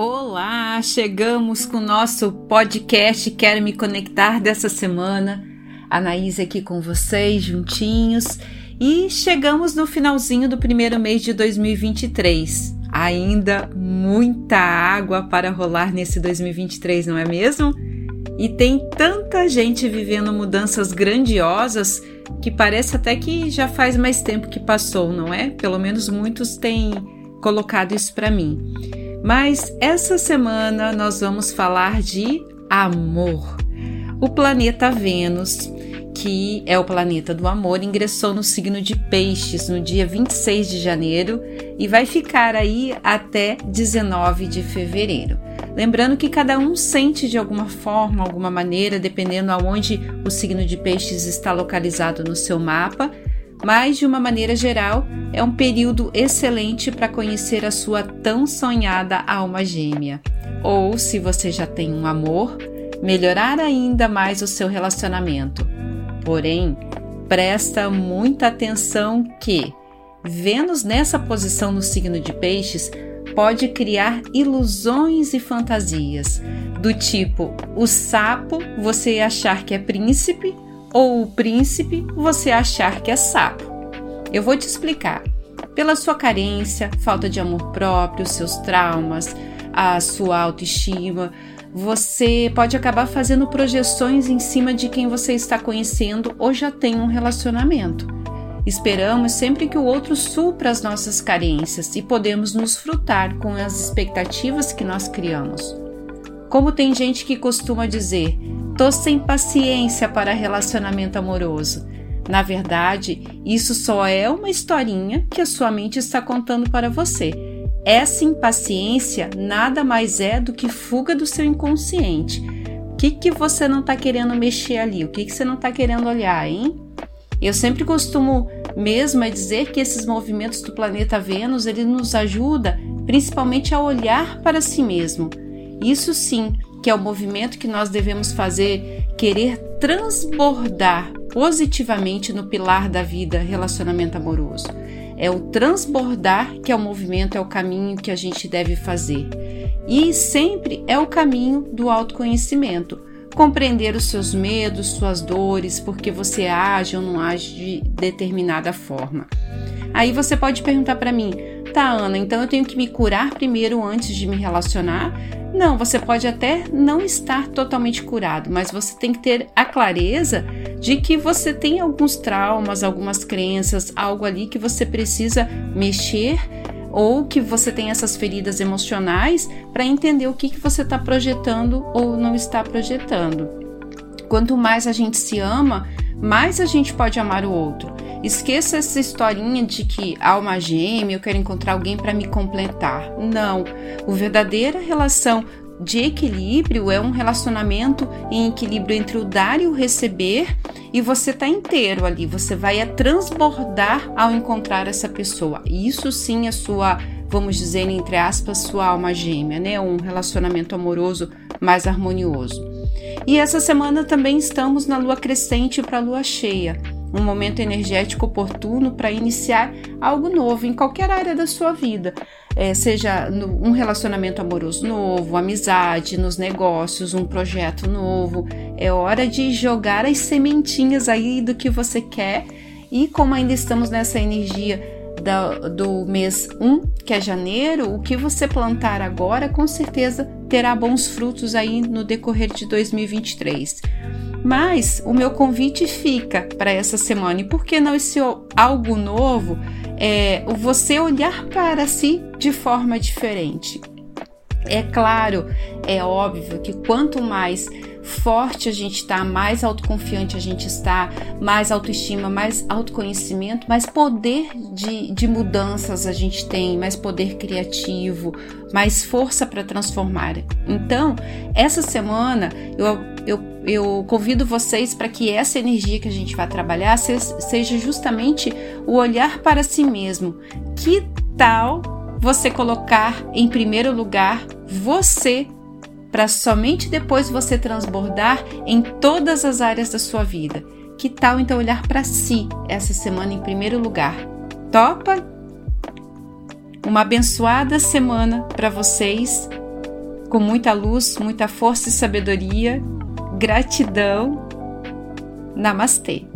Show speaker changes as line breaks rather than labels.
Olá, chegamos com o nosso podcast Quero Me Conectar dessa semana. Anaís aqui com vocês, juntinhos. E chegamos no finalzinho do primeiro mês de 2023. Ainda muita água para rolar nesse 2023, não é mesmo? E tem tanta gente vivendo mudanças grandiosas que parece até que já faz mais tempo que passou, não é? Pelo menos muitos têm colocado isso para mim. Mas essa semana nós vamos falar de amor. O planeta Vênus, que é o planeta do amor, ingressou no signo de Peixes no dia 26 de janeiro e vai ficar aí até 19 de fevereiro. Lembrando que cada um sente de alguma forma, alguma maneira, dependendo aonde o signo de Peixes está localizado no seu mapa, mas de uma maneira geral, é um período excelente para conhecer a sua tão sonhada alma gêmea. Ou, se você já tem um amor, melhorar ainda mais o seu relacionamento. Porém, presta muita atenção que Vênus nessa posição no signo de Peixes pode criar ilusões e fantasias, do tipo o sapo você achar que é príncipe ou o príncipe você achar que é sapo. Eu vou te explicar. Pela sua carência, falta de amor próprio, seus traumas, a sua autoestima, você pode acabar fazendo projeções em cima de quem você está conhecendo ou já tem um relacionamento. Esperamos sempre que o outro supra as nossas carências e podemos nos frutar com as expectativas que nós criamos. Como tem gente que costuma dizer, Tô sem paciência para relacionamento amoroso. Na verdade, isso só é uma historinha que a sua mente está contando para você. Essa impaciência nada mais é do que fuga do seu inconsciente. O que, que você não está querendo mexer ali? O que, que você não está querendo olhar, hein? Eu sempre costumo mesmo é dizer que esses movimentos do planeta Vênus ele nos ajuda principalmente a olhar para si mesmo. Isso sim que é o movimento que nós devemos fazer, querer transbordar positivamente no pilar da vida, relacionamento amoroso. É o transbordar que é o movimento, é o caminho que a gente deve fazer. E sempre é o caminho do autoconhecimento. Compreender os seus medos, suas dores, porque você age ou não age de determinada forma. Aí você pode perguntar para mim, tá, Ana, então eu tenho que me curar primeiro antes de me relacionar? Não, você pode até não estar totalmente curado, mas você tem que ter a clareza de que você tem alguns traumas, algumas crenças, algo ali que você precisa mexer ou que você tem essas feridas emocionais para entender o que, que você está projetando ou não está projetando. Quanto mais a gente se ama, mais a gente pode amar o outro. Esqueça essa historinha de que alma gêmea, eu quero encontrar alguém para me completar. Não. O verdadeira relação de equilíbrio é um relacionamento em equilíbrio entre o dar e o receber, e você tá inteiro ali, você vai a transbordar ao encontrar essa pessoa. Isso sim é sua, vamos dizer entre aspas, sua alma gêmea, né? Um relacionamento amoroso mais harmonioso. E essa semana também estamos na lua crescente para a lua cheia um momento energético oportuno para iniciar algo novo em qualquer área da sua vida, é, seja no, um relacionamento amoroso novo, amizade, nos negócios, um projeto novo. É hora de jogar as sementinhas aí do que você quer e como ainda estamos nessa energia da, do mês 1, que é janeiro, o que você plantar agora com certeza terá bons frutos aí no decorrer de 2023. Mas o meu convite fica para essa semana. E por que não esse algo novo? É você olhar para si de forma diferente. É claro, é óbvio que quanto mais forte a gente está, mais autoconfiante a gente está, mais autoestima, mais autoconhecimento, mais poder de, de mudanças a gente tem, mais poder criativo, mais força para transformar. Então, essa semana eu, eu, eu convido vocês para que essa energia que a gente vai trabalhar seja justamente o olhar para si mesmo. Que tal você colocar em primeiro lugar você para somente depois você transbordar em todas as áreas da sua vida. Que tal então olhar para si essa semana em primeiro lugar? Topa? Uma abençoada semana para vocês com muita luz, muita força e sabedoria. Gratidão. Namastê.